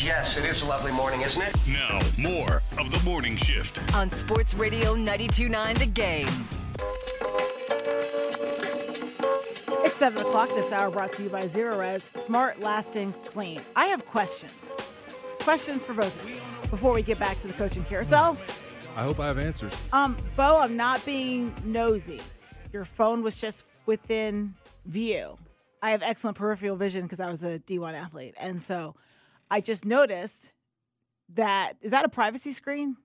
Yes, it is a lovely morning, isn't it? Now, more of the morning shift. on Sports Radio 92.9 The Game. It's 7 o'clock this hour brought to you by Zerorez Smart, Lasting, Clean. I have questions. Questions for both of you before we get back to the coaching carousel. I hope I have answers. Um, Beau, I'm not being nosy. Your phone was just within view. I have excellent peripheral vision because I was a D1 athlete. And so I just noticed that is that a privacy screen?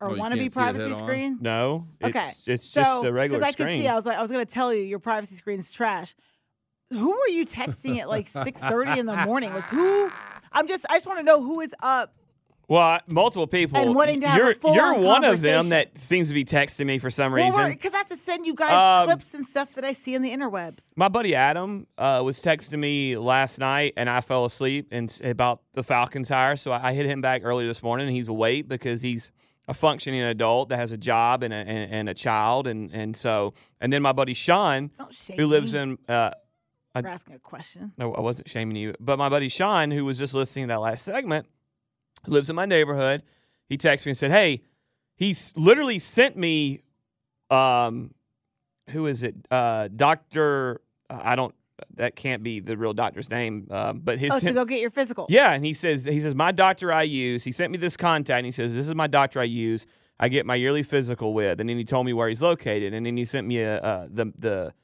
Or Oh, you wannabe can't see it privacy head on? screen? No, Okay. it's so, just a regular screen. Because I could see, I was like, I was gonna tell you your privacy screen's trash. Who were you texting at like six thirty in the morning? Like who? I'm just, I just want to know who is up. Well, multiple people. And wanting to have you're full-on you're one of them that seems to be texting me for some Well, reason. because I have to send you guys Um, clips and stuff that I see in the interwebs. My buddy Adam uh, was texting me last night, and I fell asleep and about the Falcons hire. So I, I hit him back early this morning, and he's awake because he's a functioning adult that has a job and a, and, and a child, and and so and then my buddy Sean, who lives me in. Uh, for asking a question. no, I wasn't shaming you, but my buddy Sean, who was just listening to that last segment, who lives in my neighborhood, he texted me and said, "Hey, he literally sent me, um, who is it? Uh, Doctor, I don't, that can't be the real doctor's name, um, but his Oh, to go get your physical. yeah, and he says he says my doctor I use. He sent me this contact. And he says this is my doctor I use. I get my yearly physical with, and then he told me where he's located, and then he sent me a uh, the the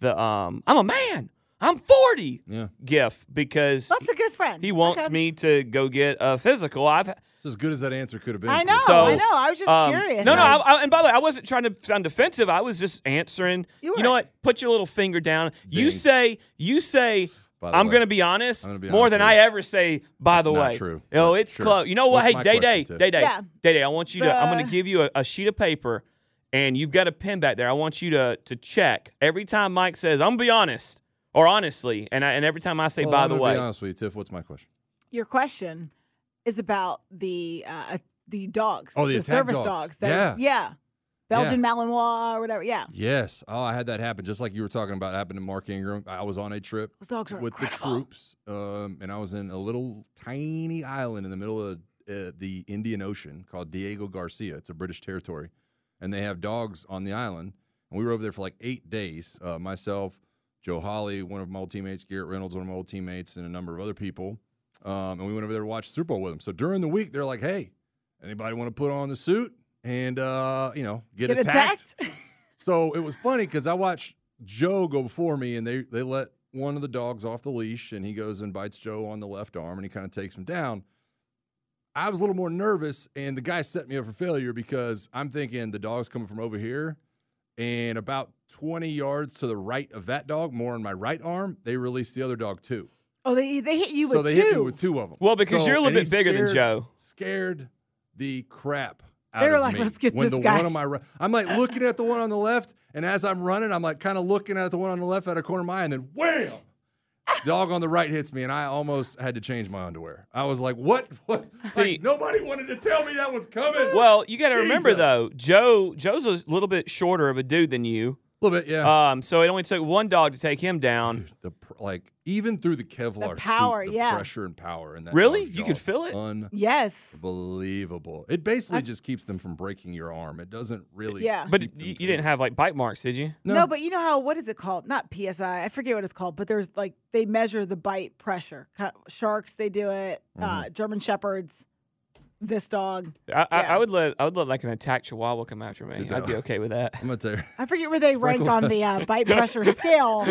the um I'm a man. I'm 40 Yeah. gift because That's a good friend. he wants Okay. me to go get a physical. I've It's as good as that answer could have been. I know. So, I know. I was just um, curious. No, no. I- I, I, and by the way, I wasn't trying to sound defensive. I was just answering. You You, know what? Put your little finger down. You say. You say. I'm going to be honest. Gonna be more honest than I ever say. By That's the not way, true, Oh, but it's sure. close. You know what? What's hey, Day Day. Day Day, Yeah. Day Day. I want you to. I'm going to give you a, a sheet of paper, and you've got a pen back there. I want you to to check every time Mike says, "I'm gonna be honest" or honestly, and I, and every time I say, Well, "By I'm the gonna way," be honest with you, Tiff. What's my question? your question is about the uh, the dogs. Oh, the the service dogs. dogs. that- Yeah. yeah. Belgian Malinois or whatever. Yeah. Yes. Oh, I had that happen just like you were talking about happened to Mark Ingram. I was on a trip Those dogs are with the troops, um, and I was in a little tiny island in the middle of uh, the Indian Ocean called Diego Garcia. It's a British territory, and they have dogs on the island. And we were over there for like eight days. Uh, myself, Joe Hawley, one of my old teammates, Garrett Reynolds, one of my old teammates, and a number of other people. Um, and we went over there to watch Super Bowl with them. So during the week, they're like, "Hey, anybody want to put on the suit and uh, you know get, Get attacked?" attacked? So it was funny because I watched Joe go before me, and they they let one of the dogs off the leash, and he goes and bites Joe on the left arm, and he kind of takes him down. I was a little more nervous, and the guy set me up for failure because I'm thinking the dog's coming from over here, and about 20 yards to the right of that dog, more on my right arm, they released the other dog too. oh, they they hit you so with they two. hit me with two of them. Well, because you're a little bit he bigger than Joe. Scared the crap out They were of like, me. "Let's get when this the guy." one on my right, I'm like looking at the one on the left, and as I'm running, I'm like kind of looking at the one on the left out of corner of my eye, and then wham, dog on the right hits me, and I almost had to change my underwear. I was like, what? What? See- like, nobody wanted to tell me that was coming. Well, you got to remember though, Joe Joe's a little bit shorter of a dude than you. A little bit, yeah. Um, so it only took one dog to take him down. Dude, the pr- like even through the Kevlar the power, suit, the yeah. pressure and power in that. Really? dog's You could feel it? yes. Unbelievable. It basically just keeps them from breaking your arm. It doesn't really. Yeah. But keep you, them you didn't have like bite marks, did you? No. but you know how what is it called? Not PSI. I forget what it's called. But there's like they measure the bite pressure. Sharks they do it. Mm-hmm. Uh, German shepherds. This dog. I, I, Yeah. I would let I would let like an attack chihuahua come after me. I'd be okay with that. I'm gonna tell you. I forget where they ranked on the uh, bite pressure scale.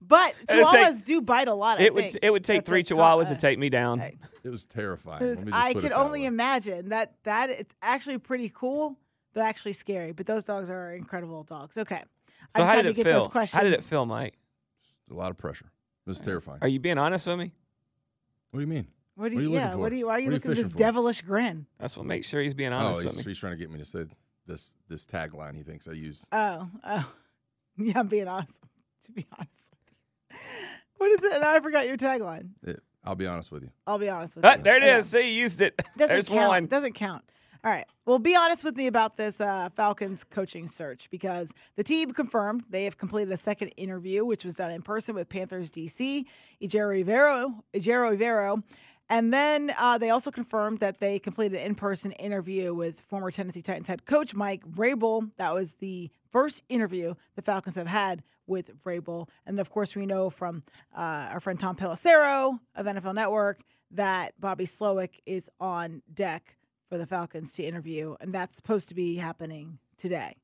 But It'd take- chihuahuas do bite a lot. I It would it would take That's three a chihuahuas uh, to take me down. hey. It was terrifying. Because Let me just I could only way. imagine that that it's actually pretty cool, but actually scary. But those dogs are incredible dogs. Okay, I So just how had did to it get feel? those questions. How did it feel, Mike? a lot of pressure. It was terrifying. Are you being honest with me? what do you mean? What do What you, are you looking yeah? for? What do you? Why are you What are you looking at this for? devilish grin? That's what makes sure he's being Oh, honest he's, with me. he's trying to get me to say this this tagline he thinks I use. Oh, oh, yeah. I'm being honest. To be honest with you, what is it? And I forgot your tagline. It, I'll be honest with you. I'll be honest with Ah, you. there it is. Okay. is. See, you used it. Doesn't There's count. one. Doesn't count. All right. Well, be honest with me about this uh, Falcons coaching search because the team confirmed they have completed a second interview, which was done in person with Panthers DC, Ejiro Evero, Ejiro Evero. And then uh, they also confirmed that they completed an in person interview with former Tennessee Titans head coach Mike Vrabel. That was the first interview the Falcons have had with Vrabel. And of course, we know from uh, our friend Tom Pelissero of NFL Network that Bobby Slowik is on deck for the Falcons to interview, and that's supposed to be happening today.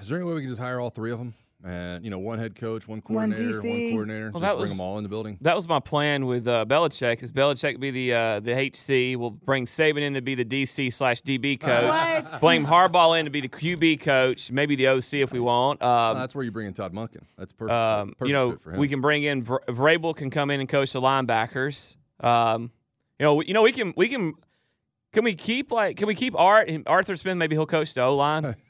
Is there any way we can just hire all three of them? And you know, one head coach, one coordinator, one, DC. coordinator. Well, just that bring was- them all in the building. That was my plan with uh, Belichick. Is Belichick be the uh, the HC? We'll bring Saban in to be the DC slash DB coach. What? Blame Harbaugh in to be the QB coach. Maybe the OC if we want. Um, that's where you bring in Todd Monken. That's perfect. um, perfect you know, fit for him. we can bring in Vr- Vrabel can come in and coach the linebackers. Um, you know, we- you know, we can we can can we keep like can we keep Art Arthur Smith? Maybe he'll coach the O line,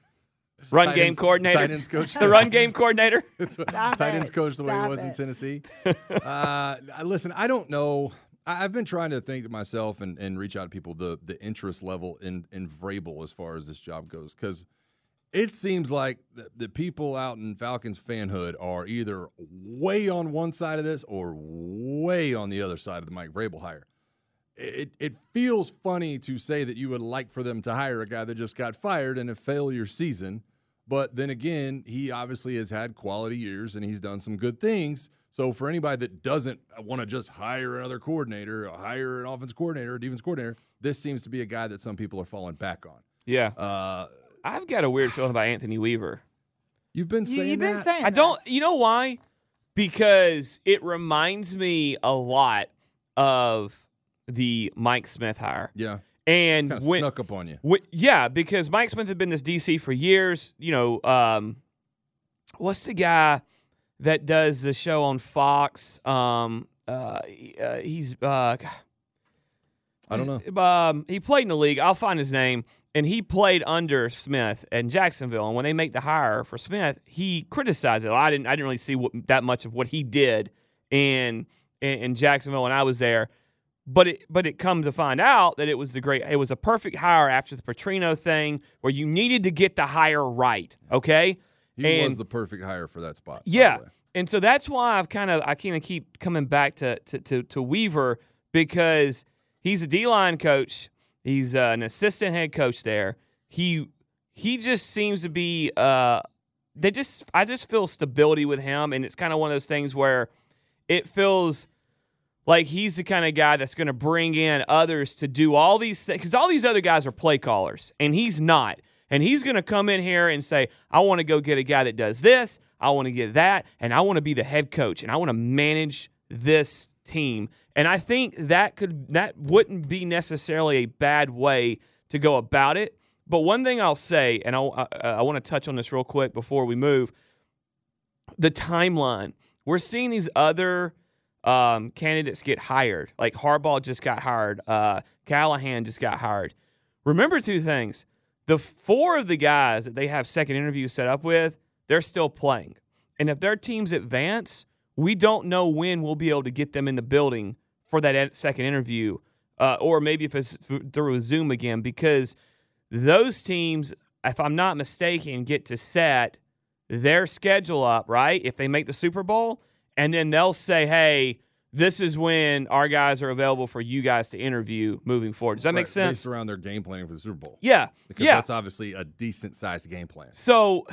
run Tight game ends- coordinator, tight ends coach. the run game coordinator. That's what- Stop tight ends coach the way Stop he was in. Tennessee. uh, listen, I don't know. I- I've been trying to think to myself and, and reach out to people the the interest level in in Vrabel as far as this job goes because it seems like the, the people out in Falcons fanhood are either way on one side of this or way on the other side of the Mike Vrabel hire. It, it feels funny to say that you would like for them to hire a guy that just got fired in a failure season. But then again, he obviously has had quality years and he's done some good things. So for anybody that doesn't want to just hire another coordinator, or hire an offense coordinator, a defense coordinator, this seems to be a guy that some people are falling back on. Yeah, Uh, I've got a weird feeling about Anthony Weaver. you've been saying You, saying have been that? saying I don't. this. You know why? Because it reminds me a lot of the Mike Smith hire. yeah, And kind snuck up on you. when- yeah, because Mike Smith had been this DC for years. You know, um, what's the guy that does the show on Fox? Um, uh, uh, he's uh, I don't know. um, he played in the league. I'll find his name. And he played under Smith in Jacksonville. And when they make the hire for Smith, he criticized it. I didn't. I didn't really see what, that much of what he did in, in in Jacksonville when I was there. But it but it comes to find out that it was the great. It was a perfect hire after the Petrino thing, where you needed to get the hire right. Okay. He and- was the perfect hire for that spot. yeah. And so that's why I've kind of I kind of keep coming back to, to to to Weaver because he's a D line coach. He's uh, an assistant head coach there. He he just seems to be uh they just I just feel stability with him and it's kind of one of those things where it feels like he's the kind of guy that's going to bring in others to do all these things because all these other guys are play callers and he's not. And he's going to come in here and say i want to go get a guy that does this i want to get that and i want to be the head coach and i want to manage this team. And i think that could that wouldn't be necessarily a bad way to go about it. But one thing i'll say and i, I, I want to touch on this real quick before we move. The timeline. We're seeing these other um, candidates get hired. Like Harbaugh just got hired. Uh, Callahan just got hired. Remember two things: the four of the guys that they have second interviews set up with, they're still playing, and if their teams advance, we don't know when we'll be able to get them in the building for that second interview, uh, or maybe if it's th- through Zoom again, because those teams, if I'm not mistaken, get to set their schedule up right if they make the Super Bowl and then they'll say, "Hey, this is when our guys are available for you guys to interview moving forward." Does that make sense? Based around their game planning for the Super Bowl. Yeah, Because yeah. that's obviously a decent sized game plan. So,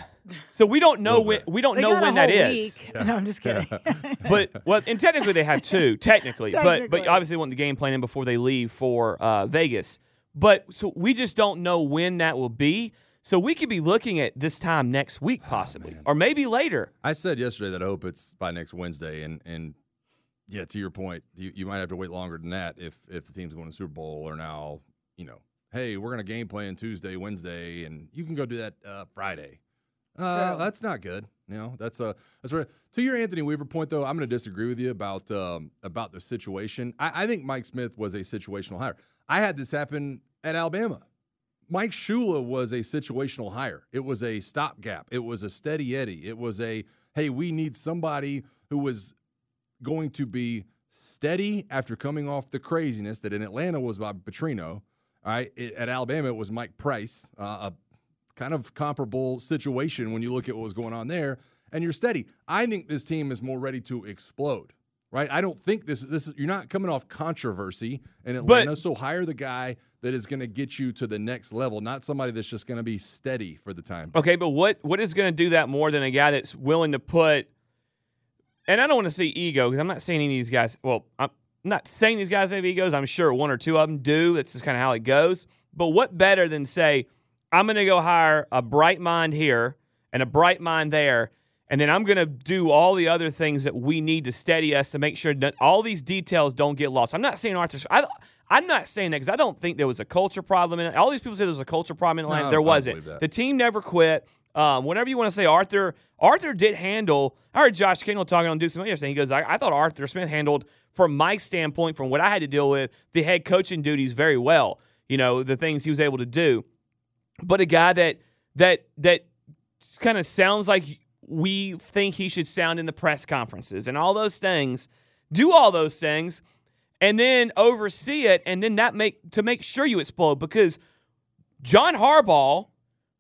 so we don't know when bit. we don't They know got when that whole is. week. No, I'm just kidding. But well, and technically they have two, technically, but but obviously they want the game plan in before they leave for uh, Vegas. But so we just don't know when that will be. So we could be looking at this time next week, possibly, or maybe later. I said yesterday that I hope it's by next Wednesday, and and yeah, to your point, you, you might have to wait longer than that if if the team's going to the Super Bowl or now, you know, hey, we're going to game plan Tuesday, Wednesday, and you can go do that uh, Friday. Uh, True. that's not good. You know, that's a that's right. To your Anthony Weaver point, though, I'm going to disagree with you about um, about the situation. I, I think Mike Smith was a situational hire. I had this happen at Alabama. Mike Shula was a situational hire. It was a stopgap. It was a steady Eddie. It was a hey, we need somebody who was going to be steady after coming off the craziness that in Atlanta was Bob Petrino. All right, it, at Alabama, it was Mike Price, uh, a kind of comparable situation when you look at what was going on there, and you're steady. I think this team is more ready to explode. Right, I don't think this. This is you're not coming off controversy in Atlanta, so hire the guy that is going to get you to the next level, not somebody that's just going to be steady for the time. Okay, but what what is going to do that more than a guy that's willing to put? And I don't want to say ego because I'm not saying any of these guys. Well, I'm not saying these guys have egos. I'm sure one or two of them do. That's just kind of how it goes. But what better than say, I'm going to go hire a bright mind here and a bright mind there, and then I'm going to do all the other things that we need to steady us to make sure that all these details don't get lost. I'm not saying Arthur. I, I'm not saying that because I don't think there was a culture problem. In, it. all these people say there was a culture problem in Atlanta. No, there wasn't. The team never quit. Um, whenever you want to say Arthur, Arthur did handle. I heard Josh Kendall talking on Duke Smith yesterday. He goes, I, I thought Arthur Smith handled, from my standpoint, from what I had to deal with, the head coaching duties very well. You know, the things he was able to do. But a guy that that that kind of sounds like we think he should sound in the press conferences and all those things, do all those things, and then oversee it, and then that make to make sure you explode because John Harbaugh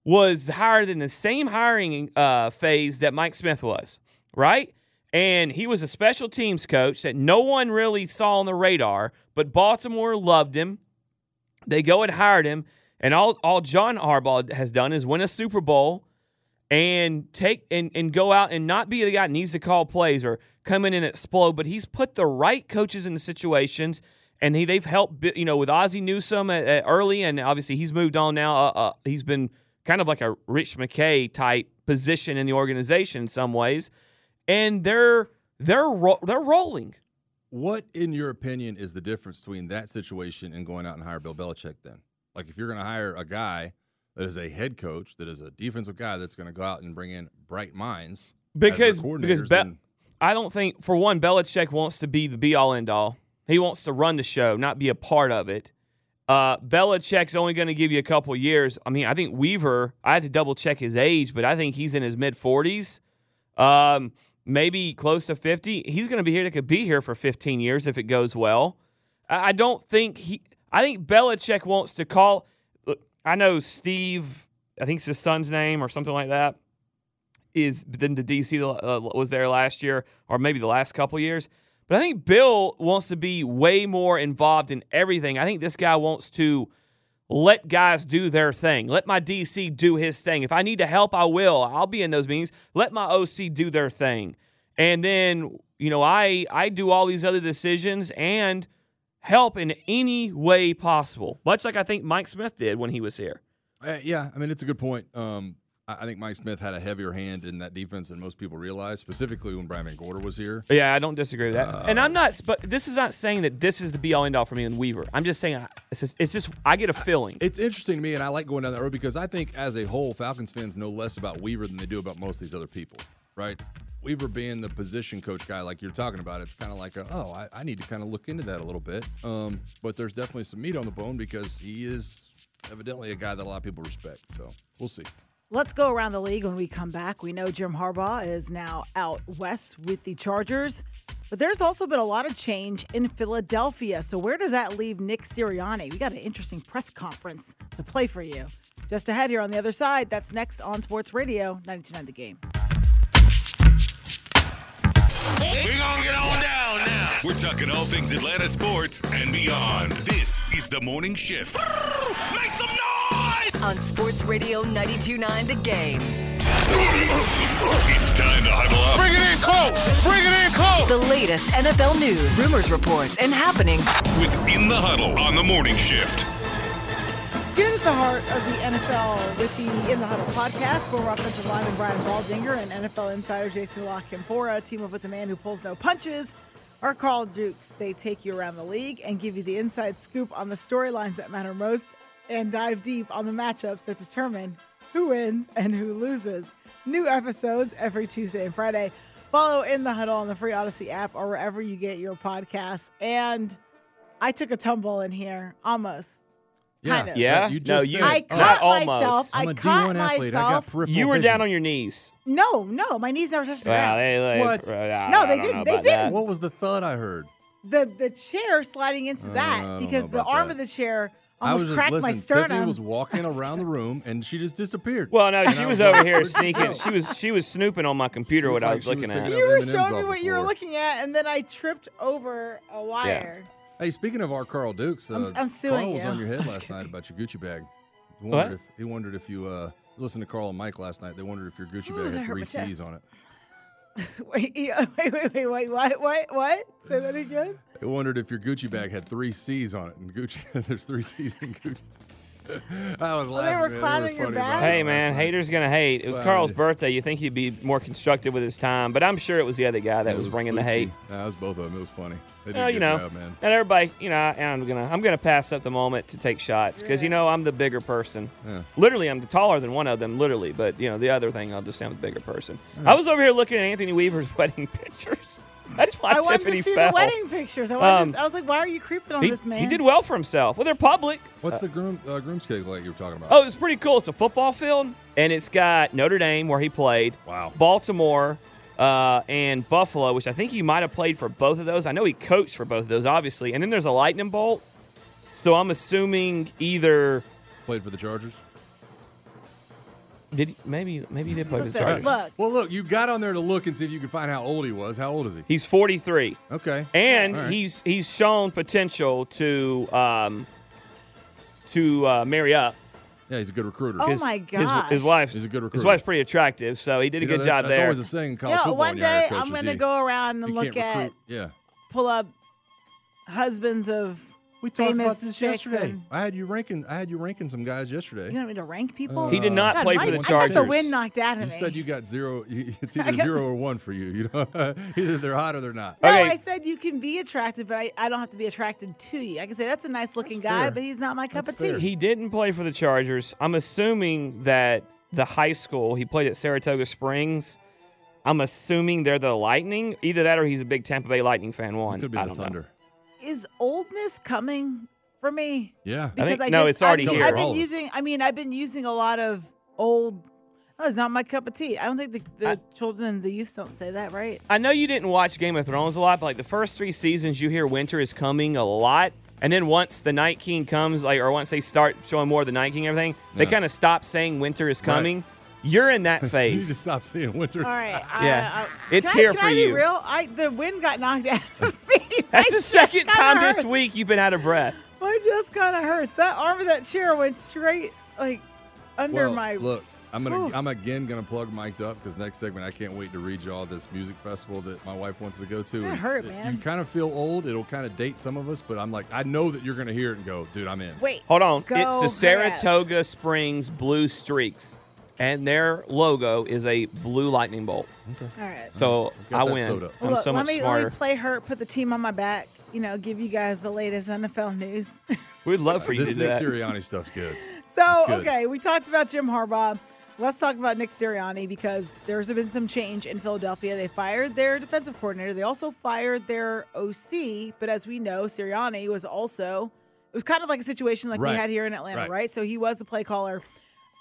was hired in the same hiring uh, phase that Mike Smith was, right? And he was a special teams coach that no one really saw on the radar, but Baltimore loved him. They go and hired him, and all all John Harbaugh has done is win a Super Bowl and take and, and go out and not be the guy that needs to call plays or come in and explode, but he's put the right coaches in the situations, and he they've helped you know with Ozzie Newsome at, at early, and obviously he's moved on now. Uh, uh, he's been kind of like a Rich McKay type position in the organization in some ways, and they're they're ro- they're rolling. What, in your opinion, is the difference between that situation and going out and hire Bill Belichick? Then, like, if you're going to hire a guy that is a head coach, that is a defensive guy that's going to go out and bring in bright minds, because because Be- then- I don't think for one Belichick wants to be the be all end all. He wants to run the show, not be a part of it. Uh, Belichick's only going to give you a couple years. I mean, I think Weaver. I had to double check his age, but I think he's in his mid forties, um, maybe close to fifty. He's going to be here. To could be here for fifteen years if it goes well. I, I don't think he. I think Belichick wants to call. I know Steve. I think it's his son's name or something like that is then the DC uh, was there last year or maybe the last couple years. But I think Bill wants to be way more involved in everything. I think this guy wants to let guys do their thing. Let my DC do his thing. If I need to help, I will. I'll be in those meetings. Let my OC do their thing. And then, you know, I I do all these other decisions and help in any way possible. Much like I think Mike Smith did when he was here. Uh, yeah, I mean it's a good point. Um, I, I think Mike Smith had a heavier hand in that defense than most people realize, specifically when Brian VanGorder was here. Yeah, I don't disagree with that. Uh, and I'm not, but this is not saying that this is the be all end all for me and Weaver. I'm just saying I- it's just, it's just I get a feeling. It's interesting to me, and I like going down that road because I think, as a whole, Falcons fans know less about Weaver than they do about most of these other people, right? Weaver being the position coach guy, like you're talking about, it's kind of like, a, oh, I, I need to kind of look into that a little bit. Um, but there's definitely some meat on the bone because he is evidently a guy that a lot of people respect. So we'll see. Let's go around the league when we come back. We know Jim Harbaugh is now out west with the Chargers, but there's also been a lot of change in Philadelphia. So where does that leave Nick Sirianni? We got an interesting press conference to play for you. Just ahead here on the other side. That's next on Sports Radio 929 The Game. We gonna get on down now. We're talking all things Atlanta sports and beyond. This is the morning shift. Make some noise! On Sports Radio 929 The Game. It's time to huddle up Bring it in close. Bring it in close. The latest NFL news, rumors, reports, and happenings Within the Huddle on the morning shift. Get at the heart of the NFL with the In the Huddle podcast. Former offensive lineman Brian Baldinger and NFL insider Jason La Canfora team up with the man who pulls no punches. Our Carl Dukes. They take you around the league and give you the inside scoop on the storylines that matter most and dive deep on the matchups that determine who wins and who loses. New episodes every Tuesday and Friday. Follow In the Huddle on the free Audacy app or wherever you get your podcasts. And I took a tumble in here, almost. Kind of. Yeah? You No, just you- said, I oh, caught almost. myself. I'm I a caught D1 athlete. I got myself. peripheral You were vision. down on your knees. No, no, my knees never touched the Wow, ground. they, they, What? uh, No, they don't know didn't. They that. didn't. What was the thud I heard? the the chair sliding into Uh, that because the arm that. of the chair I was Almost just cracked my listening. Tiffany was walking around the room and she just disappeared. Well, no, she I was over here sneaking. She was she was snooping on my computer what I like was was looking picking at. You were showing me what you were looking at, and then I tripped over a wire. Hey, speaking of our Carl Dukes, uh, I'm- I'm suing Carl was you. on your head last night about your Gucci bag. He What? wondered if he wondered if you uh, listened to Carl and Mike last night. They wondered if your Gucci Ooh, bag had three C's chest. on it. Wait, yeah, wait, wait, wait, wait, what, what, what? Say that again. They wondered if your Gucci bag had three C's on it, and Gucci there's three C's in Gucci. I was they laughing. were man. clowning they were funny bag? about Hey last man, night. haters gonna hate. It was Well, Carl's yeah. birthday. You think he'd be more constructive with his time, but I'm sure it was the other guy that It was, bringing the Gucci. hate. Nah, it was both of them. It was funny. They did Well, a you know, job, man. and everybody, you know, and I'm gonna I'm gonna pass up the moment to take shots because you know I'm the bigger person. Yeah. Literally, I'm taller than one of them, literally. But you know, the other thing, I'll just say I'm the bigger person. I was over here looking at Anthony Weaver's wedding pictures. That's why I wanted Tiffany to see fell. the wedding pictures. I, wanted Um, to, I was like, why are you creeping on He, this man? he did well for himself. Well, they're public. What's the groom uh, groom's cake like you were talking about? Oh, it's pretty cool. It's a football field, and it's got Notre Dame where he played. Wow. Baltimore uh, and Buffalo, which I think he might have played for both of those. I know he coached for both of those, obviously. And then there's a lightning bolt. So I'm assuming either Played for the Chargers. Did he, maybe maybe he did play for the Look, Chargers. look, Well, look, you got on there to look and see if you could find how old he was. How old is he? He's 43, Okay. and All right. he's he's shown potential to um, to uh, marry up. yeah, he's a good recruiter. Oh his, my his- His, wife's He's a good His wife's pretty attractive, so he did a You know, good that- job that's there. always a saying in college you know, football. one when you hire day I'm going to go around and can't look at, recruit- Yeah. pull up husbands of. We talked about this chicks yesterday. I had you ranking. I had you ranking some guys yesterday. You yesterday. want me to rank uh, people? He did not God, play Mike, for the I got Chargers. the wind knocked out of You me. said you got zero. It's either got- zero or one for you. You know, either they're hot or they're not. no, Okay. I said you can be attractive, but I, I don't have to be attracted to you. I can say that's a nice looking That's guy, fair. but he's not my cup That's of tea. fair. He didn't play for the Chargers. I'm assuming that the high school he played at Saratoga Springs. I'm assuming they're the Lightning. Either that or he's a big Tampa Bay Lightning fan. One It could be I the don't know. Thunder. Is oldness coming for me? Yeah. because I think- Because no, just- it's already I've, here. I've been using. I mean, I've been using a lot of old. Oh, it's not my cup of tea. I don't think the, the I- children the youth don't say that, right? I know you didn't watch Game of Thrones a lot, but like the first three seasons, you hear winter is coming a lot. And then once the Night King comes, like, or once they start showing more of the Night King and everything, they kind of stop saying winter is Right. coming. You're in that phase. You need to stop saying winter. All right. I- Yeah. I- It's can I- here can for I be you. real? I the wind got knocked out of me. That's My the second time kinda this week you've been out of breath. My just kind of hurts. That arm of that chair went straight like under well, my. look. I'm gonna. Ooh. I'm again gonna plug mic'd up because next segment I can't wait to read y'all this music festival that my wife wants to go to. That hurt, it's- man. You kind of feel old. It'll kind of date some of us, but I'm like, I know that you're gonna hear it and go, dude, I'm in. Wait. Hold on. Go it's the Prep. Saratoga Springs Blue Streaks, and their logo is a blue lightning bolt. Okay. All right. So I that win. I'm Look, so let much me, smarter. Let me play hurt, put the team on my back. You know, give you guys the latest NFL news. We'd love for you This to do Nick that. Sirianni stuff's good. So, good. okay, we talked about Jim Harbaugh. Let's talk about Nick Sirianni because there's been some change in Philadelphia. They fired their defensive coordinator. They also fired their OC. But as we know, Sirianni was also, it was kind of like a situation like Right. we had here in Atlanta, Right. right? So he was the play caller.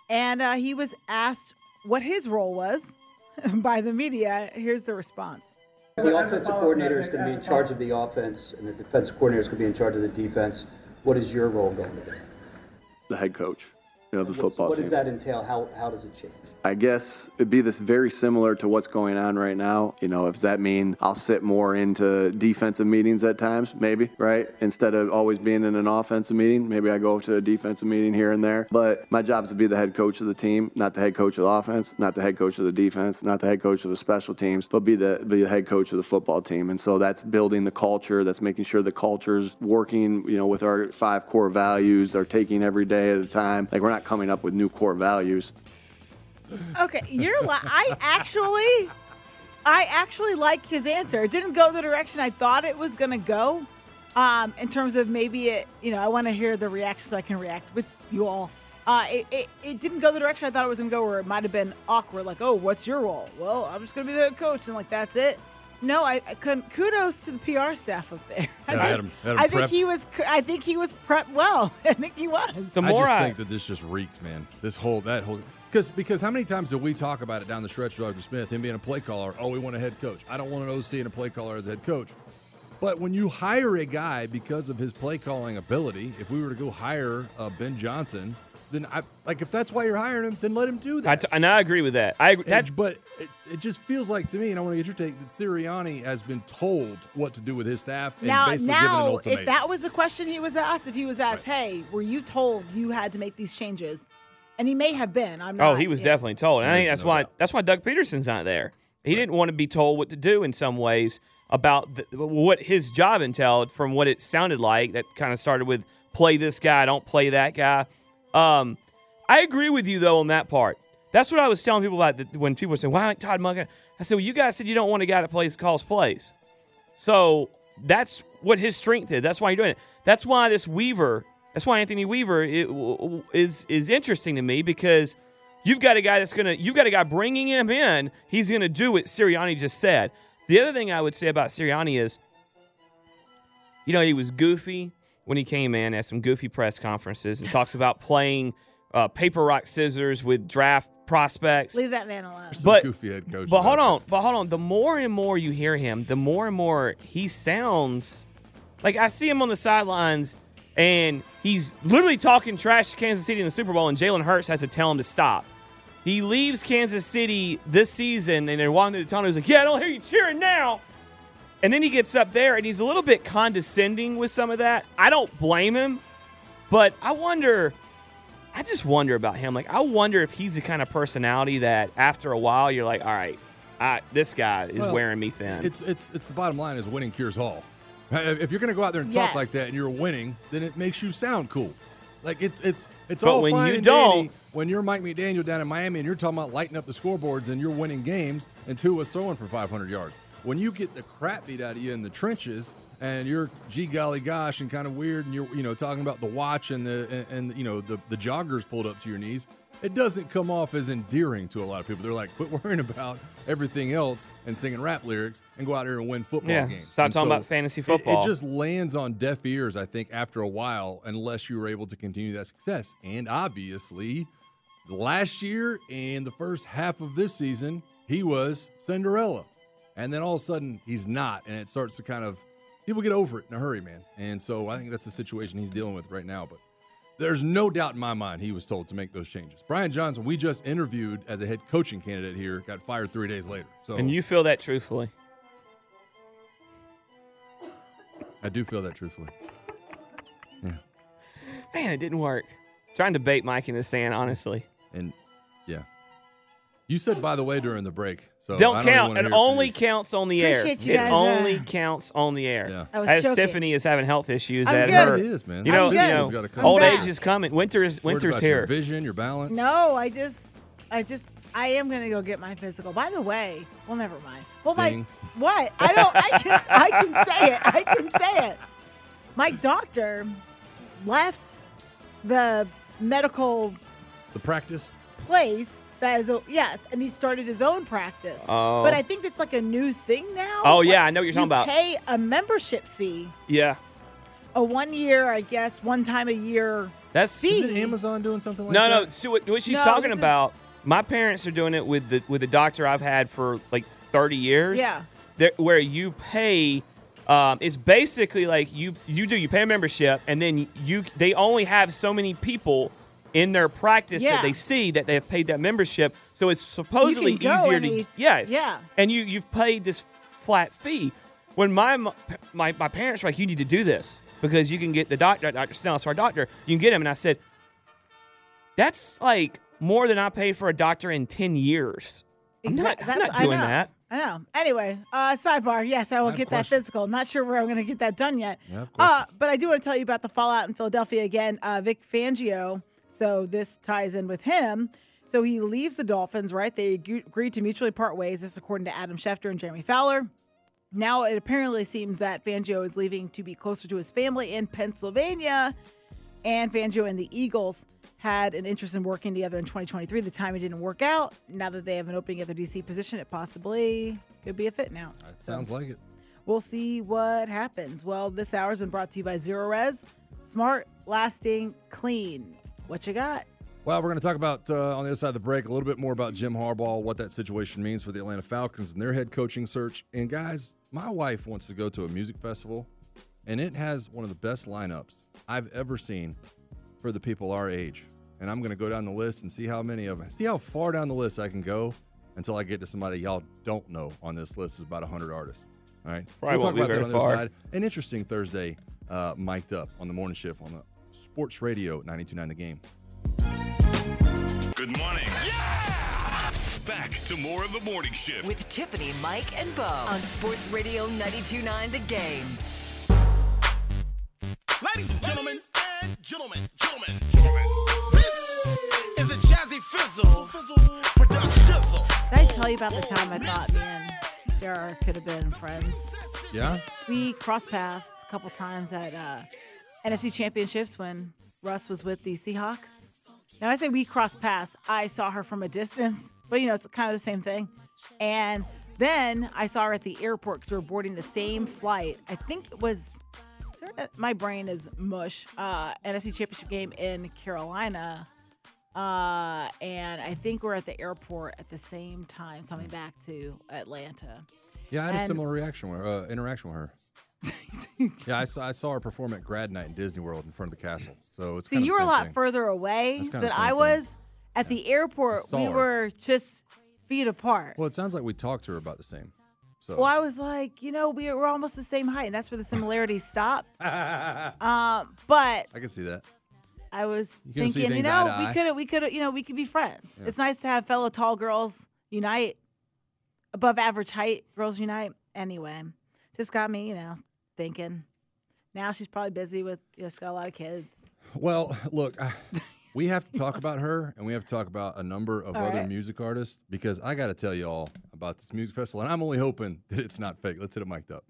And uh, he was asked what his role was by the media. Here's the response. The offensive coordinator is going to be in charge of the offense, and the defensive coordinator is going to be in charge of the defense. What is your role going to be? the head coach of the What's- football What team. What does that entail? How, how does it change? I guess it'd be this very similar to what's going on right now. You know, does that mean I'll sit more into defensive meetings at times? Maybe, right? Instead of always being in an offensive meeting, maybe I go to a defensive meeting here and there. But my job is to be the head coach of the team, not the head coach of the offense, not the head coach of the defense, not the head coach of the special teams, but be the be the head coach of the football team. And so that's building the culture. That's making sure the culture's working. You know, with our five core values, are taking every day at a time. Like we're not coming up with new core values. Okay, you're li- I actually I actually like his answer. It didn't go the direction I thought it was going to go. Um in terms of maybe it, you know, I want to hear the reaction so I can react with you all. Uh, it, it, it didn't go the direction I thought it was going to go, where it might have been awkward, like, oh, what's your role? Well, I'm just going to be the coach, and like, that's it. No, I, I couldn't. Kudos to the PR staff up there. Yeah, I had him- had him I think he was. I think he was prepped well. I think he was. The I just I, think that this just reeks, man. This whole that whole because because how many times did we talk about it down the stretch with Arthur Smith, him being a play caller? Oh, we want a head coach. I don't want an OC and a play caller as a head coach. But when you hire a guy because of his play calling ability, if we were to go hire uh, Ben Johnson, then I like if that's why you're hiring him, then let him do that. I t- and I agree with that. I agree. That, It- but it, it just feels like to me, and I want to get your take, that Sirianni has been told what to do with his staff and now, basically given an now, if that was the question he was asked, if he was asked, "Hey, were you told you had to make these changes?" And he may have been. I'm not. oh, he was you know. definitely told. And I think that's no why doubt. that's why Doug Pederson's not there. He didn't want to be told what to do in some ways about the, what his job entailed from what it sounded like. That kind of started with play this guy, don't play that guy. Um, I agree with you though on that part. That's what I was telling people about the, when people were saying, "Why aren't Todd Monken?" I said, "Well, you guys said you don't want a guy that plays calls plays, so that's what his strength is. That's why you're doing it. That's why this Weaver. That's why Anthony Weaver i- is is interesting to me because you've got a guy that's gonna. You've got a guy bringing him in. He's gonna do what Sirianni just said. The other thing I would say about Sirianni is, you know, he was goofy when he came in at some goofy press conferences and talks about playing uh, paper rock scissors with draft prospects. Leave that man alone. Some but- goofy head coach. But hold on, but hold on. The more and more you hear him, the more and more he sounds like I see him on the sidelines and he's literally talking trash to Kansas City in the Super Bowl, and Jalen Hurts has to tell him to stop. He leaves Kansas City this season and they're walking through the tunnel. He's like, Yeah, I don't hear you cheering now. And then he gets up there and he's a little bit condescending with some of that. I don't blame him, but I wonder. I just wonder about him. Like, I wonder if he's the kind of personality that after a while you're like, all right, I, this guy is Well, wearing me thin. It's it's it's the bottom line is winning cures all. Right? If you're going to go out there and talk Yes. like that and you're winning, then it makes you sound cool. Like it's it's it's But all when fine you and don't- dandy when you're Mike McDaniel down in Miami and you're talking about lighting up the scoreboards and you're winning games and Tua's throwing for 500 yards. When you get the crap beat out of you in the trenches and you're gee golly gosh and kind of weird and you're you know talking about the watch and the and, and you know the the joggers pulled up to your knees, it doesn't come off as endearing to a lot of people. They're like, quit worrying about everything else and singing rap lyrics and go out there and win football Yeah, games. stop And talking about fantasy it- football. It, just lands on deaf ears, I think, after a while, unless you were able to continue that success. And obviously, last year and the first half of this season, he was Cinderella. And then all of a sudden, he's not. And it starts to kind of, people get over it in a hurry, man. And so I think that's the situation he's dealing with right now. But there's no doubt in my mind he was told to make those changes. Brian Johnson, we just interviewed as a head coaching candidate here, got fired three days later. So and you feel that truthfully. I do feel that truthfully. Yeah. Man, it didn't work. Trying to bait Mike in the sand, honestly. And yeah. You said, by the way, during the break. So don't don't count. It only counts on the air. It guys, only uh, counts on the air. Yeah. I was As joking. Tiffany is having health issues, I'm that good. her, It is, man. you know, you know, It's gotta come. old back. age is coming. Winter is Worried winter's about Your here. vision, your balance. No, I just, I just, I am gonna go get my physical. By the way, well, never mind. Well, my what? I don't. I can, I can say it. I can say it. My doctor left the medical The practice. place that is a, yes, and he started his own practice. Oh. But I think it's like a new thing now. Oh, yeah, I know what you're talking about. Pay a membership fee, Yeah, a one year, I guess, one time a year. that's Fee. Is it Amazon doing something like no, that? no. So what, what she's No, talking this is- about, my parents are doing it with the with the doctor I've had for like 30 years. Yeah. There- where you pay. Um, it's basically like you you do you pay a membership and then you they only have so many people in their practice Yeah. that they see that they have paid that membership. So it's supposedly You can go easier and to it's- yes yeah. and you you've paid this flat fee. When my my my parents were like, you need to do this because you can get the doctor, Doctor Snell, so our doctor, you can get him. And I said, that's like more than I paid for a doctor in ten years. I'm not, I'm not doing know. that. I know. Anyway, uh, sidebar. Yes, I will I get a that physical. Not sure where I'm going to get that done yet. Yeah, I uh, but I do want to tell you about the fallout in Philadelphia again. Uh, Vic Fangio. So this ties in with him. So he leaves the Dolphins, right? They ag- agreed to mutually part ways. This, according to Adam Schefter and Jeremy Fowler. Now it apparently seems that Fangio is leaving to be closer to his family in Pennsylvania. And Fangio and the Eagles had an interest in working together in 2023. The timing didn't work out. Now that they have an opening at their DC position, it possibly could be a fit now. It sounds like it. We'll see what happens. Well, this hour has been brought to you by Zerorez. Smart, lasting, clean. What you got? Well, we're going to talk about uh, on the other side of the break a little bit more about Jim Harbaugh, what that situation means for the Atlanta Falcons and their head coaching search. And guys, My wife wants to go to a music festival, and it has one of the best lineups I've ever seen for the people our age. And I'm going to go down the list and see how many of them, see how far down the list I can go until I get to somebody y'all don't know on this list. is about 100 artists. All right. Probably we'll talk about that on the other side. An interesting Thursday, uh, mic'd up on the morning shift on the Sports Radio 92.9 The Game. Good morning. Yeah! Back to more of the morning shift. With Tiffany, Mike, and Beau on Sports Radio 92.9 The Game. Ladies and gentlemen, and gentlemen, gentlemen, gentlemen, this is a Jazzy Fizzle, production shizzle. Did I tell you about the time I thought me and Sarah could have been friends? Yeah? We crossed paths a couple times at uh, NFC Championships when Russ was with the Seahawks. Now, I say we crossed paths. I saw her from a distance, but you know, it's kind of the same thing. And then I saw her at the airport because we were boarding the same flight. I think it was, my brain is mush. Uh, NFC Championship game in Carolina. Uh, and I think we're at the airport at the same time coming back to Atlanta. Yeah, I had a similar reaction with, uh, interaction with her. yeah, I saw, I saw her perform at grad night in Disney World in front of the castle. So it's See, you were a lot thing. further away than I same thing. was. At the airport, we her. were just feet apart. Well, it sounds like we talked to her about the same. So Well, I was like, you know, we we're almost the same height, and that's where the similarities stop. um, but I can see that. I was You thinking, you know, we could, we could, you know, we could be friends. Yeah. It's nice to have fellow tall girls unite, above average height girls unite. Anyway, just got me, you know, thinking. Now she's probably busy with, you know, she's got a lot of kids. Well, look, I, we have to talk about her, and we have to talk about a number of All other right. music artists because I got to tell you all about this music festival, and I'm only hoping that it's not fake. Let's hit it mic'd up.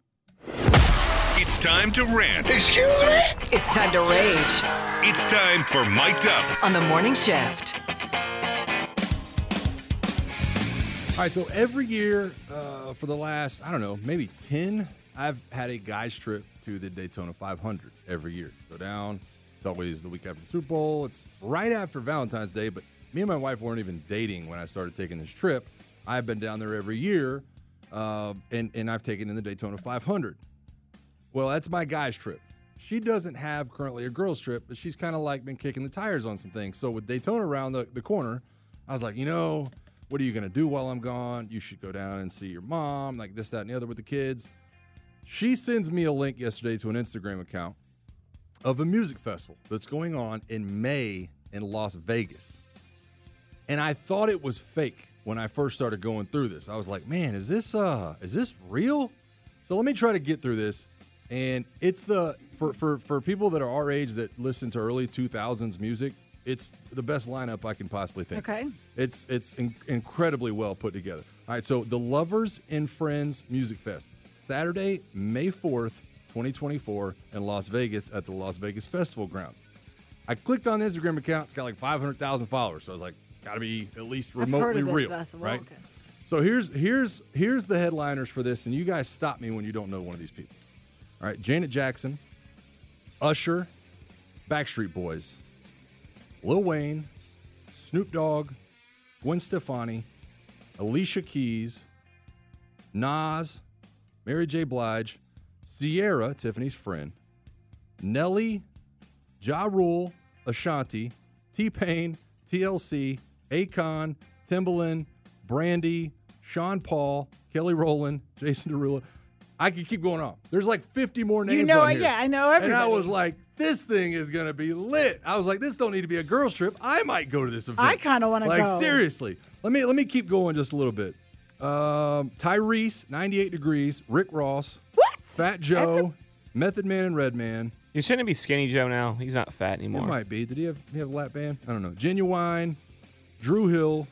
It's time to rant. Excuse me? It's time to rage It's time for Mic'd Up. on the morning shift. All right, so every year uh, for the last, I don't know, maybe 10, I've had a guy's trip to the Daytona 500 every year. Go down. It's always the week after the Super Bowl. It's right after Valentine's Day, but me and my wife weren't even dating when I started taking this trip. I've been down there every year, uh, and, and I've taken in the Daytona 500. Well, that's my guy's trip. She doesn't have currently a girl's trip, but she's kind of like been kicking the tires on some things. So with Daytona around the, the corner, I was like, you know, what are you going to do while I'm gone? You should go down and see your mom, like this, that, and the other with the kids. She sends me a link yesterday to an Instagram account of a music festival that's going on in May in Las Vegas. And I thought it was fake when I first started going through this. I was like, man, is this uh is this real? So let me try to get through this. And it's the for for for people that are our age that listen to early 2000s music, it's the best lineup I can possibly think. Okay. It's it's in- incredibly well put together. All right, so the Lovers and Friends Music Fest, Saturday, May 4th, 2024 in Las Vegas at the Las Vegas Festival Grounds. I clicked on the Instagram account. It's got like 500,000 followers. So I was like, got to be at least remotely real, festival, right? okay. So here's here's here's the headliners for this, and you guys stop me when you don't know one of these people. All right, Janet Jackson, Usher, Backstreet Boys, Lil Wayne, Snoop Dogg, Gwen Stefani, Alicia Keys, Nas, Mary J. Blige, Ciara, Tiffany's friend, Nelly, Ja Rule, Ashanti, T Pain, TLC, Akon, Timbaland, Brandy, Sean Paul, Kelly Rowland, Jason Derulo. I could keep going on. There's like 50 more names You know on here. yeah, I know everything. And I was like, this thing is gonna be lit. I was like, this don't need to be a girls trip. I might go to this event. I kinda wanna like, go. Like seriously. Let me let me keep going just a little bit. Um, Tyrese, 98 degrees, Rick Ross, What? Fat Joe, Method Man and Redman. You shouldn't be skinny Joe now. He's not fat It anymore. might be. Did he have he have a lap band? I don't know. Ginuwine, Dru Hill,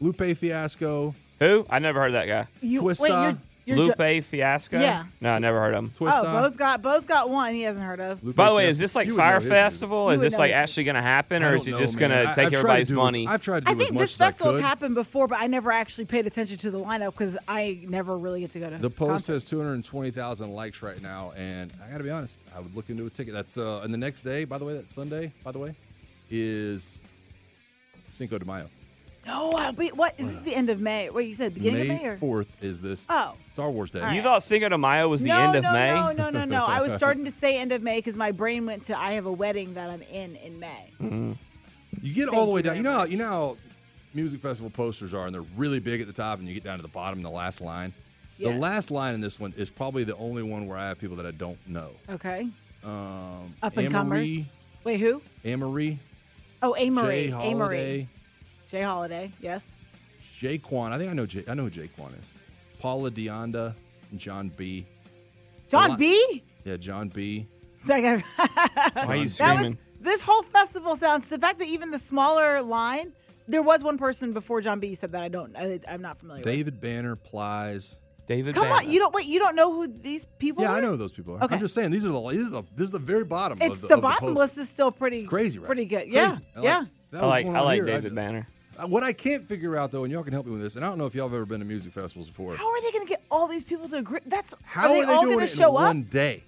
Lupe Fiasco, Who? I never heard that guy. You, Twista, wait, you're, you're Lupe jo- Fiasco? Yeah. No, I never heard of him. Twista. Oh, Beau's got Beau's got one he hasn't heard of. Lupe By the way, is this like You would know Fire his music. Festival? You Is would this know like his actually going to happen, I or don't is it know, just man. going I- to I've take tried to everybody's do as- money? I've tried to do I think much this as I festival's could. happened before, but I never actually paid attention to the lineup because I never really get to go to The post concerts. has 220,000 likes right now, and I got to be honest, I would look into a ticket. That's uh, and the next day, by the way, that Sunday, by the way, is Cinco de Mayo. No, I'll be. What is this the end of May? What you said beginning May of May or? fourth is this Oh. Star Wars Day. All You thought Cinco de Mayo was the no, end of no, May? no, no, no, no. I was starting to say end of May because my brain went to I have a wedding that I'm in in May. Mm-hmm. You get all the way down. You know, how, you know how music festival posters are, and they're really big at the top, and you get down to the bottom, the last line. The last line in this one is probably the only one where I have people that I don't know. Okay. Um, Up and comers. Amerie, Wait, who? Amerie, Oh, Amerie. J. Holiday, Amerie. J. Holiday. Yes. Jaquan. I think I know. Jay, I know who Jaquan is. Paula DeAnda, and John B. John B. Yeah, John B. It's like I- Why are you that was screaming? this whole festival sounds. The fact that even the smaller line, there was one person before John B. You said that I don't. I, I'm not familiar. with. David Banner, Plies. David Come Banner. on, you don't wait. You don't know who these people? Yeah, are? I know who those people are. Okay. I'm just saying these are the these are the this is the very bottom. It's of the, the, bottom the list is still pretty Crazy, right? Pretty good. Crazy. Yeah. I like- yeah. that I was like I like here. David Banner. Uh, What I can't figure out though, and y'all can help me with this, and I don't know if y'all have ever been to music festivals before. How are they going to get all these people to agree? That's How are they, all going it to in show up? one day?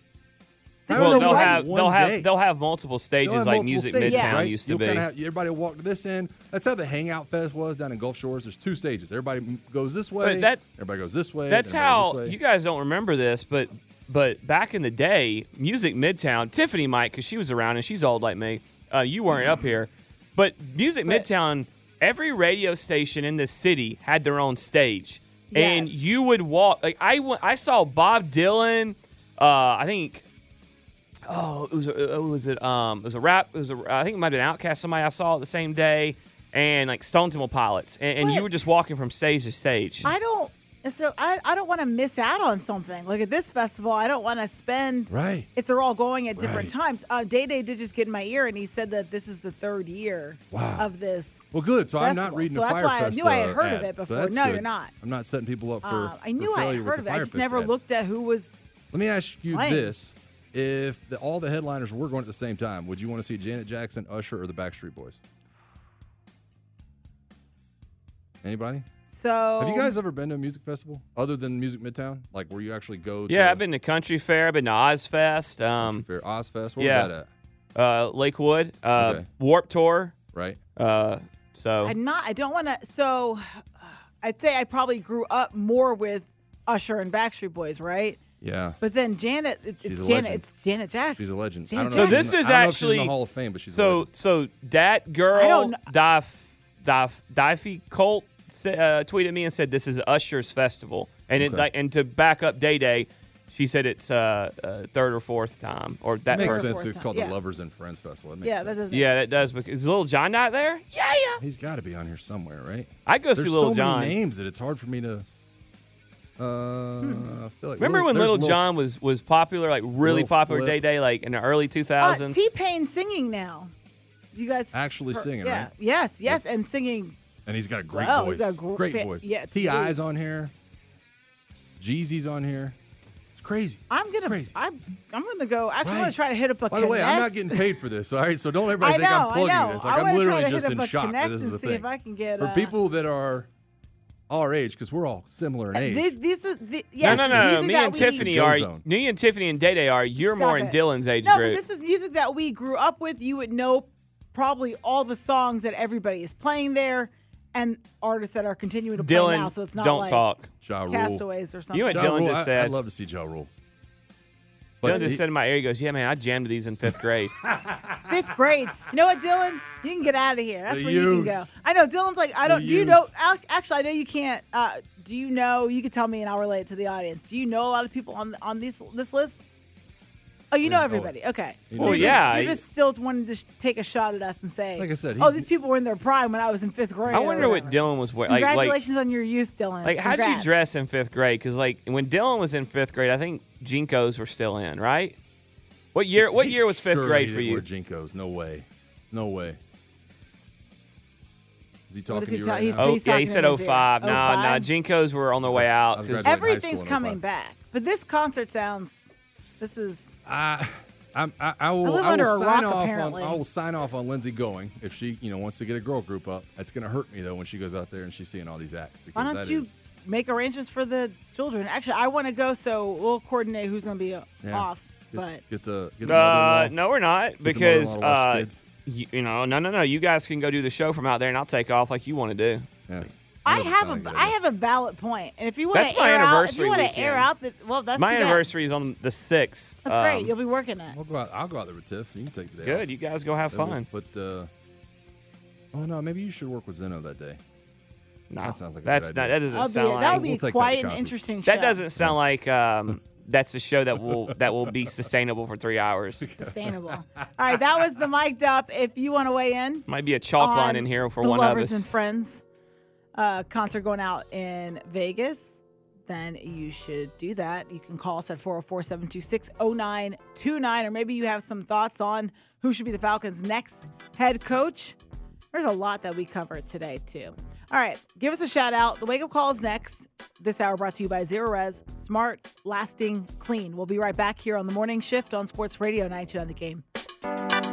This Well, they they'll doing it one- have they'll one have day? they'll have multiple stages have like multiple Music stages, Midtown right? used to You'll be. have- everybody will walk to this end. That's how the Hangout Fest was down in Gulf Shores. There's two stages. Everybody goes this way. that- everybody goes this way. That's how way. you guys don't remember this, but but back in the day, Music Midtown, Tiffany might because she was around and she's old like me. Uh, you weren't up here, but Music Midtown, every radio station in the city had their own stage, and you would walk. Like I went, I saw Bob Dylan. Uh, I think. Oh, it was a, it was it um it was a rap. It was a I think it might have been OutKast. Somebody I saw it the same day, and like Stone Temple Pilots, and, and you were just walking from stage to stage. I don't. So I, I don't want to miss out on something. Like at this festival, I don't want to spend. Right. If they're all going at different Right. times. Uh, Day Day did just get in my ear, and he said that this is the third year Wow. of this. Well, good. So I'm not festival. reading So the that's why I knew I had heard of it before. that's No, good. you're not. I'm not setting people up for. Uh, I for knew I failure had heard of it. I just never ad. looked at who was. Let me ask you playing. this: If the, all the headliners were going at the same time, would you want to see Janet Jackson, Usher, or the Backstreet Boys? Anybody? So Have you guys ever been to a music festival other than Music Midtown? Like where you actually go? Yeah, I've been to Country Fair. I've been to Ozzfest. Country Um, Fair, Ozzfest. Where yeah. was that at? uh, Lakewood. Uh, Okay. Warp Tour. Right. Uh, so I'm not. I don't want to. So, I'd say I probably grew up more with Usher and Backstreet Boys, right? Yeah. But then Janet, it, She's it's Janet. legend. It's Janet Jackson. She's a legend. Janet I don't know. So if Jackson. she's this is the- I don't know if she's in actually the Hall of Fame, but she's a so legend. so that girl I don't kn- Daf Daf Diffie Colt sa- uh, tweeted me and said this is Usher's festival, and it Okay. like and to back up Day Day, she said it's uh, uh, third or fourth time or that Makes first. sense. It's time. called Yeah. the Lovers and Friends Festival. That makes Yeah, sense. that does. Yeah, that does. Because is Lil Jon not there? Yeah, yeah. He's got to be on here somewhere, right? I go There's see Little so John. many names that it's hard for me to. Uh, I feel like Remember when Lil Jon was was popular, like really popular Flip. Day Day, like in the early two thousands. Uh, thousands? T Pain singing now. You guys Actually heard- singing, yeah. right? Yes, yes, and singing. And he's got a great Well, voice. he's a gr- great fa- voice. yeah, T.I.'s on here. Jeezy's on here. It's crazy. I'm gonna. Crazy. I'm. I'm gonna go. Actually, I'm Right. gonna try to hit up a. By the way, I'm not getting paid for this, all right? So don't everybody I think know, I'm plugging I know. this. Like I'm wanna try literally to just hit in a shock that this is and a see thing. if I can get, for uh, people that are our age, because we're all similar in age. These, these are the, no, yes, no, no, no. music Me and Tiffany are. zone. Me and Tiffany and Day Day are. You're more in it. Dylan's age No, group. but this is music that we grew up with. You would know probably all the songs that everybody is playing there, and artists that are continuing to play now. So it's not don't like talk. Ja Rule. Castaways or something. You and Ja Dylan Rule, just I, said. I'd love to see Ja Rule. Dylan just he- said in my ear, he goes, "Yeah, man, I jammed these in fifth grade." Fifth grade. You know what, Dylan? You can get out of here. That's The where you can youth. go. I know Dylan's like, I don't. Do you know? youth. ac- Actually, I know you can't. Uh, do you know? You could tell me, and I'll relate it to the audience. Do you know a lot of people on on this this list? Oh, you know Yeah, oh, everybody. Okay. he Well, You're knows. just- yeah, You're just still wanted to sh- take a shot at us and say, Like I said, oh, he's- these people were in their prime when I was in fifth grade. I or wonder what whatever." Dylan was wearing. Like, like, Congratulations on your youth, Dylan. like how'd you Congrats. dress in fifth grade? Because like when Dylan was in fifth grade, I think JNCOs were still in, right? What year? What year was fifth Surely grade he for didn't you? Wear JNCOs. No way. No way. Is he talking does to he you tell- right he's- now? Oh, he's yeah, he talking said in his ear. 05. No, no, 05? JNCOs were on their way out. I was 'cause- graduating high Everything's school in oh coming 05. back, but this concert sounds. This is. I, I'm- I, I will. live I under will a sign rock, off apparently. on. I will sign off on Lindsay going if she, you know, wants to get a girl group up. It's going to hurt me though when she goes out there and she's seeing all these acts because Why don't that you is- make arrangements for the children? Actually, I want to go, so we'll coordinate who's going to be uh, yeah. off. But get the get the Uh, no, we're not because mother-in-law to watch uh, you, you know, no, no, no. You guys can go do the show from out there, and I'll take off like you want to do. Yeah. I have sound like a good have a valid point, and if you want to air out, if you want to air out the well, that's My anniversary is on the sixth. That's great. Um, You'll be working it. We'll go out, I'll go out there with Tiff. You can take the day good. off. You guys go have Then we'll fun. Put, uh, oh no, maybe you should work with Zeno that day. No, That sounds like a that's good not. idea. That doesn't That'll be sound that would be We'll quite an interesting show. That doesn't sound like um, that's a show that will that will be sustainable for three hours. sustainable. All right, that was the mic'd up. If you want to weigh in, Might be a chalk line in here for the one of us. lovers us. and friends uh, concert going out in Vegas, then you should do that. You can call us at 404 726 0929, or maybe you have some thoughts on who should be the Falcons' next head coach. There's a lot that we covered today, too. All right, give us a shout out. The wake up call is next. This hour brought to you by Zerorez, smart, lasting, clean. We'll be right back here on the morning shift on Sports Radio 92 on the game.